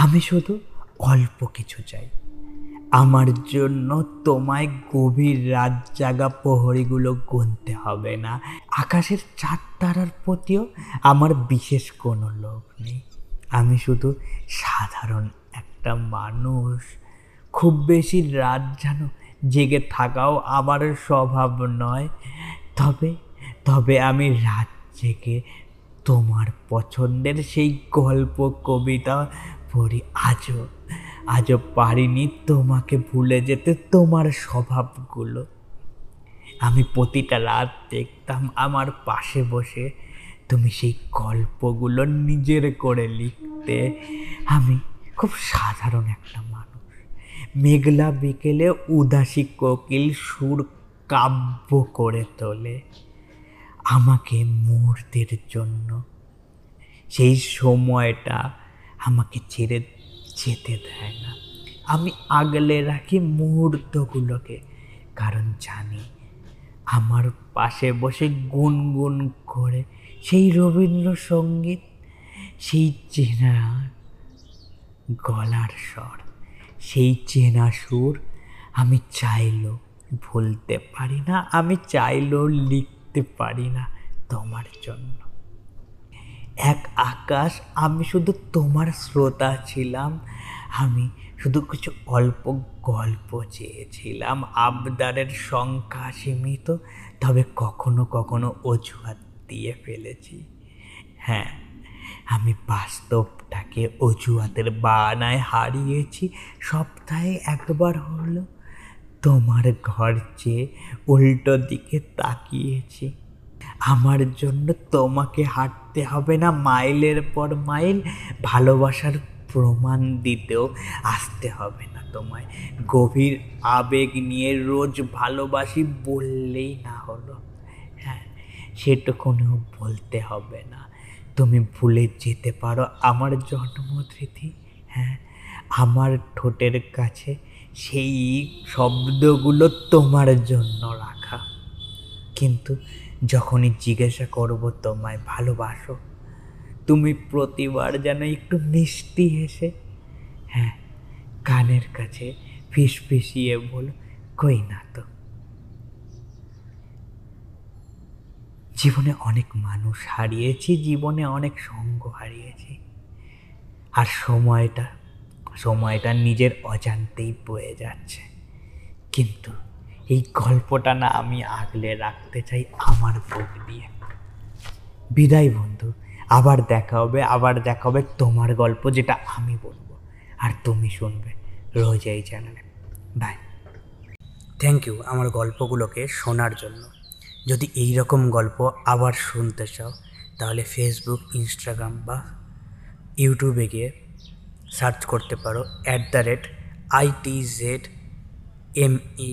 আমি শুধু অল্প কিছু চাই। আমার জন্য তোমায় গভীর রাত জাগা প্রহরীগুলো গুনতে হবে না। আকাশের চাঁদ তারার প্রতিও আমার বিশেষ কোনো লোভ নেই। আমি শুধু সাধারণ একটা মানুষ। খুব বেশি রাত যেন জেগে থাকাও আমার স্বভাব নয়। তবে তবে আমি রাত জেগে তোমার পছন্দের সেই গল্প, কবিতা পড়ি আজও আজও পারিনি তোমাকে ভুলে যেতে তোমার স্বভাবগুলো। আমি প্রতিটা রাত দেখতাম আমার পাশে বসে তুমি সেই গল্পগুলো নিজের করে লিখতে। আমি খুব সাধারণ একটা মানুষ। মেঘলা বিকেলে উদাসী কোকিল সুর কাব্য করে তোলে আমাকে মুহূর্তের জন্য। সেই সময়টা আমাকে ছেড়ে যেতে দেয় না। আমি আগলে রাখি মুহূর্তগুলোকে, কারণ জানি আমার পাশে বসে গুনগুন করে সেই রবীন্দ্রসঙ্গীত, সেই চেনা গলার স্বর, সেই চেনা সুর আমি চাইলেও ভুলতে পারি না, আমি চাইলেও লিখতে পারি না তোমার জন্য। এক আকাশ, আমি শুধু তোমার শ্রোতা ছিলাম। আমি শুধু কিছু অল্প গল্প চেয়েছিলাম। আবদারের সংখ্যা সীমিত, তবে কখনো কখনো অজুহাত দিয়ে ফেলেছি। হ্যাঁ আমি বাস্তবটাকে অজুহাতের বানায় হারিয়েছি। সপ্তাহে একবার হলো, তোমার ঘর চেয়ে উল্টো দিকে তাকিয়েছি। আমার জন্য তোমাকে হাঁটতে হবে না, মাইলের পর মাইল, ভালোবাসার প্রমাণ দিতেও আসতে হবে না তোমায়। গভীর আবেগ নিয়ে রোজ ভালোবাসি বললেই না হলো। হ্যাঁ সেটুকুনিও বলতে হবে না। তুমি ভুলে যেতে পারো আমার জন্মস্মৃতি হ্যাঁ আমার ঠোঁটের কাছে সেই শব্দগুলো তোমার জন্য রাখা। কিন্তু যখনই জিজ্ঞাসা করব, তোমায় ভালোবাসো? তুমি প্রতিবার যেন একটু মিষ্টি হেসে হ্যাঁ কানের কাছে ফিস ফিসিয়ে বলো, কই না তো? জীবনে অনেক মানুষ হারিয়েছি, জীবনে অনেক সঙ্গ হারিয়েছি। আর সময়টা সময়টা নিজের অজান্তেই বয়ে যাচ্ছে। কিন্তু এই গল্পটা না আমি আগলে রাখতে চাই আমার বুক দিয়ে। বিদায় বন্ধু, আবার দেখা হবে, আবার দেখা হবে তোমার গল্প যেটা আমি বলব। আর তুমি শুনবে রোজ এই চ্যানেলে বাই থ্যাংক ইউ আমার গল্পগুলোকে শোনার জন্য। যদি এই রকম গল্প আবার শুনতে চাও, তাহলে ফেসবুক ইনস্টাগ্রাম বা ইউটিউবে গিয়ে সার্চ করতে পারো at the rate I T Z M E